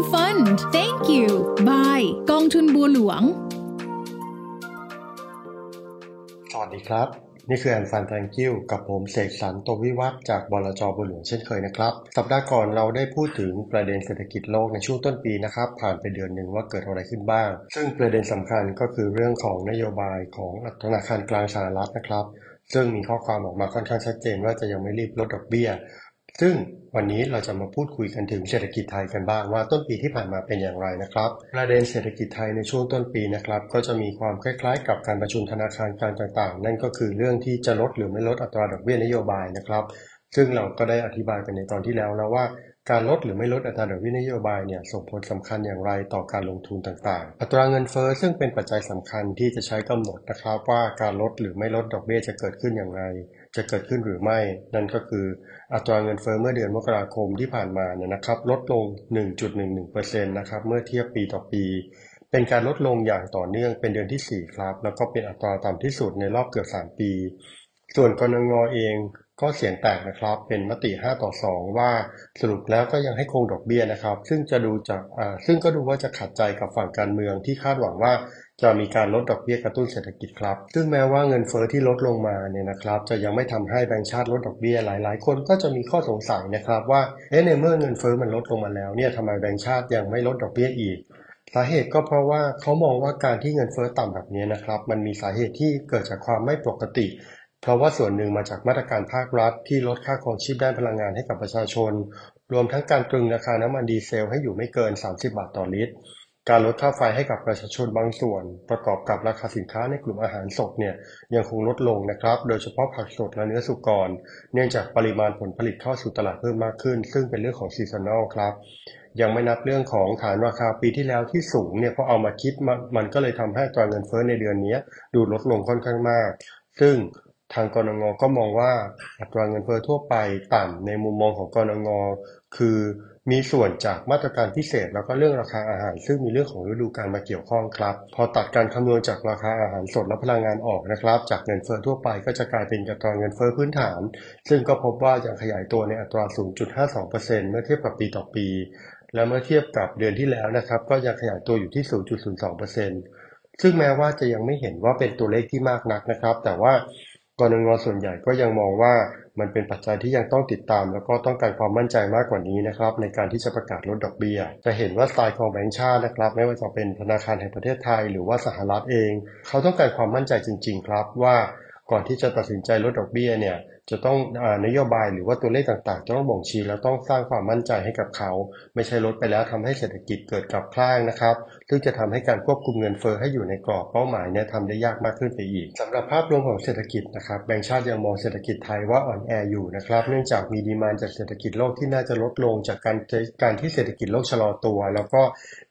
and Fund Thank you Bye กองทุนบัวหลวง สวัสดีครับ นี่คือแอนฟันแทงกิวกับผมเสกสรรตวิวัฒจากบลจบัวหลวงเช่นเคยนะครับ สัปดาห์ก่อนเราได้พูดถึงประเด็นเศรษฐกิจโลกในช่วงต้นปีนะครับ ผ่านไปเดือนหนึ่งว่าเกิดอะไรขึ้นบ้าง ซึ่งประเด็นสำคัญก็คือเรื่องของนโยบายของธนาคารกลางสหรัฐนะครับ ซึ่งมีข้อความออกมาค่อนข้างชัดเจนว่าจะยังไม่รีบลดดอกเบี้ย ซึ่งวันนี้เราจะมาพูดคุยกันถึงเศรษฐกิจไทยกันบ้างว่าต้นปีที่ผ่านมาเป็นอย่างไรนะครับ ประเด็นเศรษฐกิจไทยในช่วงต้นปีนะครับ ก็จะมีความคล้ายๆ กับการประชุมธนาคารกลางต่างๆ นั่นก็คือเรื่องที่จะลดหรือไม่ลดอัตราดอกเบี้ยนโยบายนะครับ ซึ่งเราก็ได้อธิบายไปในตอนที่แล้วแล้วว่า การลดหรือไม่ลดอัตราดอกเบี้ยนโยบายเนี่ยส่งผลสำคัญอย่างไรต่อการลงทุนต่างๆ อัตราเงินเฟ้อซึ่งเป็นปัจจัยสำคัญที่จะใช้กำหนดนะครับว่าการลดหรือไม่ลดดอกเบี้ยจะเกิดขึ้นอย่างไร จะเกิดขึ้นหรือไม่ นั่นก็คืออัตราเงินเฟ้อเมื่อเดือนมกราคมที่ผ่านมาเนี่ยนะครับลดลง 1.11%นะครับเมื่อเทียบปีต่อปี เป็นการลดลงอย่างต่อเนื่องเป็นเดือนที่ 4 ครับ แล้วก็เป็นอัตราต่ำที่สุดในรอบเกือบ 3 ปี ส่วนกนงเอง ก็เสียงแตกนะครับ เป็นมติ 5 ต่อ 2 ว่าสรุปแล้วก็ยังให้คงดอกเบี้ยนะครับ ซึ่งจะดูจากซึ่งก็ดูว่าจะขัดใจกับฝั่งการเมืองที่คาดหวังว่าจะมีการลดดอกเบี้ยกระตุ้นเศรษฐกิจครับ ซึ่งแม้ว่าเงินเฟอ้อที่ลดลงมาเนี่ยนะครับ จะยังไม่ทำให้แบงก์ชาติลดดอกเบี้ยหลาย ๆ คนก็จะมีข้อสงสัยนะครับว่าเอ๊ะในเมื่อเงินเฟอ้อมันลดลงมาแล้วเนี่ยทำไมแบงก์ชาติยังไม่ลดดอกเบี้ยอีกสาเหตุก็เพราะว่าเขามองว่าการที่เงินเฟอ้อต่ำแบบนี้นะครับ มันมีสาเหตุที่เกิดจากความไม่ปกติ เพราะว่าส่วนหนึ่งมาจากมาตรการภาครัฐที่ลดค่าครองชีพด้านพลังงานให้กับประชาชน รวมทั้งการตรึงราคาน้ำมันดีเซลให้อยู่ไม่เกิน 30 บาทต่อลิตร การลดค่าไฟให้กับประชาชนบางส่วน ประกอบกับราคาสินค้าในกลุ่มอาหารสดเนี่ยยังคงลดลงนะครับ โดยเฉพาะผักสดและเนื้อสุกร เนื่องจากปริมาณผลผลิตเข้าสู่ตลาดเพิ่มมากขึ้น ซึ่งเป็นเรื่องของซีซันอลครับยังไม่นับเรื่องของฐานราคาปีที่แล้วที่สูงเนี่ยพอเอามาคิดมันก็เลยทำให้ตัวเงินเฟ้อในเดือนนี้ดูลดลงค่อนข้างมาก ซึ่ง ทางกรงงก็มองว่าอัตราเงินเฟ้อทั่วไปต่ำในมุมมองของกรงงคือมีส่วนจากมาตรการพิเศษแล้วก็เรื่องราคาอาหาร ซึ่งมีเรื่องของฤดูกาลมาเกี่ยวข้องครับ พอตัดการคำนวณจากราคาอาหารสดและพลังงานออกนะครับ จากเงินเฟ้อทั่วไปก็จะกลายเป็นอัตราเงินเฟ้อพื้นฐาน ซึ่งก็พบว่ายังขยายตัวในอัตรา 0.52%เมื่อเทียบกับปีต่อปี และเมื่อเทียบกับเดือนที่แล้วนะครับ ก็ยังขยายตัวอยู่ที่ 0.02%ซึ่งแม้ว่าจะยังไม่เห็นว่าเป็นตัวเลขที่มากนักนะครับ แต่ว่า กรงงส่วนใหญ่ก็ยังมองว่ามันเป็นปัจจัยที่ยังต้องติดตาม แล้วก็ต้องการความมั่นใจมากกว่านี้นะครับในการที่จะประกาศลดดอกเบี้ย จะเห็นว่าสไตล์ของแบงก์ชาตินะครับ ไม่ว่าจะเป็นธนาคารแห่งประเทศไทย หรือว่าสหรัฐเอง เขาต้องการความมั่นใจจริง ๆ ครับว่าก่อนที่จะตัดสินใจลดดอกเบี้ยเนี่ย จะต้องอนโยบายหรือว่าตัวเลขต่างๆ จะต้องบ่งชี้แล้วต้องสร้างความมั่นใจให้กับเขา ไม่ใช่ลดไปแล้วทำให้เศรษฐกิจเกิดกลับคล้างนะครับ ซึ่งจะทำให้การควบคุมเงินเฟอ้อให้อยู่ในกรอบเป้าหมายเนี่ยทำได้ยากมากขึ้นไปอีกสำหรับภาพรวมของเศรษฐกิจนะครับแบงก์ชาติยังมองเศรษฐกิจไทยว่าอ่อนแออยู่นะครับ เนื่องจากมีดีมานจากเศรษฐกิจโลกที่น่าจะลดลงจากการการที่เศรษฐกิจโลกชะลอตัว แล้วก็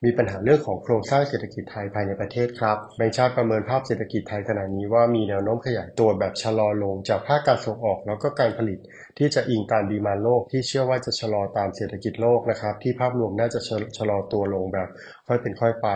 มีปัญหาเรื่องของโครงสร้างเศรษฐกิจไทยภายในประเทศครับแบงก์ชาติประเมินภาพเศรษฐกิจไทยขณะนี้ว่ามีแนวโน้มขยายตัวแบบชะลอลงจากภาคการส่งออกแล้วก็การผลิตที่จะอิงตามดีมานโลกที่เชื่อว่าจะชะลอตามเศรษฐกิจโลกนะครับ ที่ภาพรวมน่าจะชะลอตัวลงแบบค่อยเป็นค่อยไป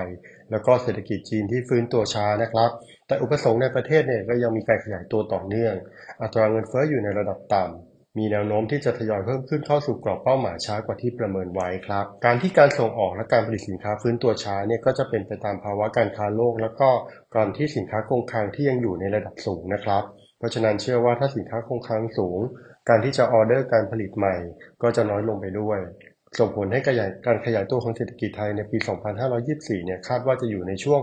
แล้วก็เศรษฐกิจจีนที่ฟื้นตัวช้านะครับ แต่อุปสงค์ในประเทศเนี่ยก็ยังมีการขยายตัวต่อเนื่อง อัตราเงินเฟ้ออยู่ในระดับต่ำมีแนวโน้มที่จะทยอยเพิ่มขึ้นเข้าสู่กรอบเป้าหมายช้ากว่าที่ประเมินไว้ครับ การที่การส่งออกและการผลิตสินค้าฟื้นตัวช้าเนี่ยก็จะเป็นไปตามภาวะการค้าโลก แล้วก็การที่สินค้าคงคลังที่ยังอยู่ในระดับสูงนะครับ ราะฉะนั้นเชื่อว่าถ้าสินค้าคงคลังสูง การที่จะออเดอร์การผลิตใหม่ ก็จะน้อยลงไปด้วย ส่งผลให้การขยายตัวของเศรษฐกิจไทยในปี 2524 เนี่ยคาดว่าจะอยู่ในช่วง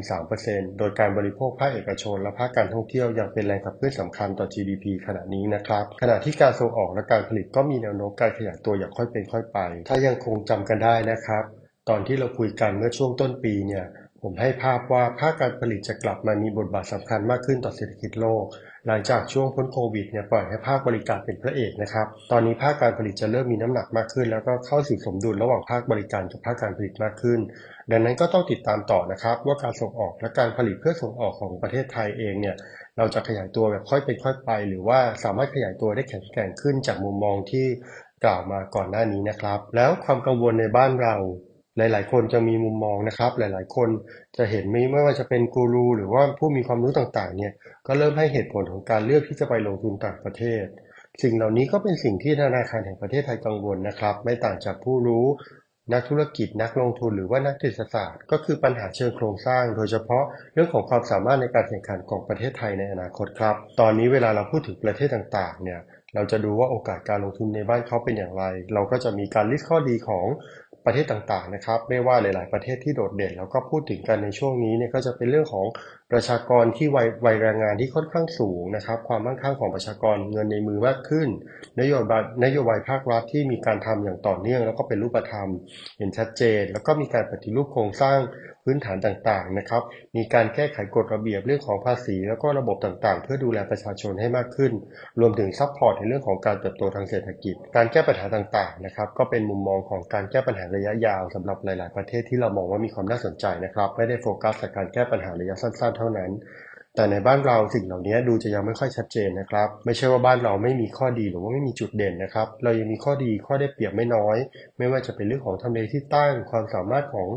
2.5-3%โดยการบริโภคภาคเอกชน และภาคการท่องเที่ยวยังเป็นแรงขับเคลื่อนสำคัญต่อ GDP ขณะนี้นะครับ ขณะที่การส่งออกและการผลิตก็มีแนวโน้มการขยายตัวอย่างค่อยเป็นค่อยไป ถ้ายังคงจำกันได้นะครับ ตอนที่เราคุยกันเมื่อช่วงต้นปีเนี่ย ผมให้ภาพว่าภาคการผลิตจะกลับมามีบทบาทสำคัญมากขึ้นต่อเศรษฐกิจโลก หลังจากช่วงพ้นโควิดเนี่ยปล่อยให้ภาคบริการเป็นพระเอกนะครับ ตอนนี้ภาคการผลิตจะเริ่มมีน้ำหนักมากขึ้น แล้วก็เข้าสู่สมดุลระหว่างภาคบริการกับภาคการผลิตมากขึ้น ดังนั้นก็ต้องติดตามต่อนะครับ ว่าการส่งออกและการผลิตเพื่อส่งออกของประเทศไทยเองเนี่ยเราจะขยายตัวแบบค่อยเป็นค่อยไป หรือว่าสามารถขยายตัวได้แข็งแกร่งขึ้นจากมุมมองที่กล่าวมาก่อนหน้านี้นะครับ แล้วความกังวลในบ้านเรา หลาย ๆ คนจะมีมุมมองนะครับ หลาย ๆ คนจะเห็นไม่ไม่ว่าจะเป็นกูรูหรือว่าผู้มีความรู้ต่าง ๆ เนี่ยก็เริ่มให้เหตุผลของการเลือกที่จะไปลงทุนต่างประเทศ สิ่งเหล่านี้ก็เป็นสิ่งที่ธนาคารแห่งประเทศไทยกังวลนะครับ ไม่ต่างจากผู้รู้ นักธุรกิจนักลงทุนหรือว่านักเศรษฐศาสตร์ ก็คือปัญหาเชิงโครงสร้าง โดยเฉพาะเรื่องของความสามารถในการแข่งขันของประเทศไทยในอนาคตครับ ตอนนี้เวลาเราพูดถึงประเทศต่างๆ เนี่ยเราจะดูว่าโอกาสการลงทุนในบ้านเขาเป็นอย่างไร เราก็จะมีการลิสต์ข้อดีของ ประเทศต่างๆนะครับ ไม่ว่าหลาย ๆ ประเทศที่โดดเด่น แล้วก็พูดถึงกันในช่วงนี้เนี่ยก็จะเป็นเรื่องของประชากรที่วัยวัยแรงงานที่ค่อนข้างสูงนะครับ ความมั่งคั่งของประชากรเงินในมือมากขึ้น นโยบายนโยบายภาครัฐที่มีการทำอย่างต่อเนื่อง แล้วก็เป็นรูปธรรมเห็นชัดเจน แล้วก็มีการปฏิรูปโครงสร้างพื้นฐานต่างๆนะครับ มีการแก้ไขกฎระเบียบเรื่องของภาษี แล้วก็ระบบต่างๆ เพื่อดูแลประชาชนให้มากขึ้น รวมถึง support ในเรื่องของการเติบโตทางเศรษฐกิจ การแก้ปัญหาต่างๆนะครับก็เป็นมุมมองของการแก้ปัญหาระยะยาวสำหรับหลาย ๆ ประเทศที่เรามองว่ามีความน่าสนใจนะครับไม่ได้โฟกัสแต่การแก้ปัญหาระยะสั้น ๆ เท่านั้น แต่ในบ้านเราสิ่งเหล่านี้ดูจะยังไม่ค่อยชัดเจนนะครับ ไม่ใช่ว่าบ้านเราไม่มีข้อดีหรือว่าไม่มีจุดเด่นนะครับ เรายังมีข้อดีข้อได้เปรียบไม่น้อย ไม่ว่าจะเป็นเรื่องของทำเลที่ตั้งความสามารถของ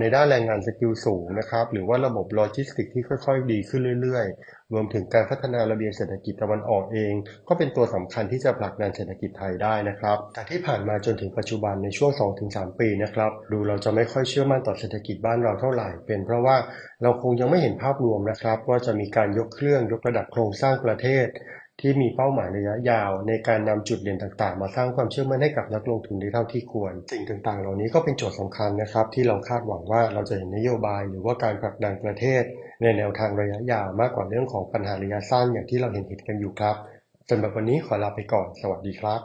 ในด้านแรงงาน skill สูงนะครับ หรือว่าระบบโลจิสติกที่ค่อยๆ ดีขึ้นเรื่อย รวมถึงการพัฒนาระเบียงเศรษฐกิจตะวันออกเอง ก็เป็นตัวสำคัญที่จะผลักดันเศรษฐกิจไทยได้นะครับแต่ที่ผ่านมาจนถึงปัจจุบันในช่วง 2-3 ปีนะครับดูเราจะไม่ค่อยเชื่อมั่นต่อเศรษฐกิจบ้านเราเท่าไหร่ เป็นเพราะว่าเราคงยังไม่เห็นภาพรวมนะครับ ว่าจะมีการยกเครื่องยกระดับโครงสร้างประเทศที่มีเป้าหมายระยะยาว ในการนำจุดเด่นต่างๆ มาสร้างความเชื่อมั่นให้กับนักลงทุนได้เท่าที่ควร สิ่งต่างๆ เหล่านี้ก็เป็นโจทย์สำคัญนะครับ ที่เราคาดหวังว่าเราจะเห็นนโยบายหรือว่าการผลักดันประเทศ ในแนวทางระยะยาวมากกว่าเรื่องของปัญหาระยะสั้นอย่างที่เราเห็นเห็นกันอยู่ครับ จนแบบวันนี้ขอลาไปก่อน สวัสดีครับ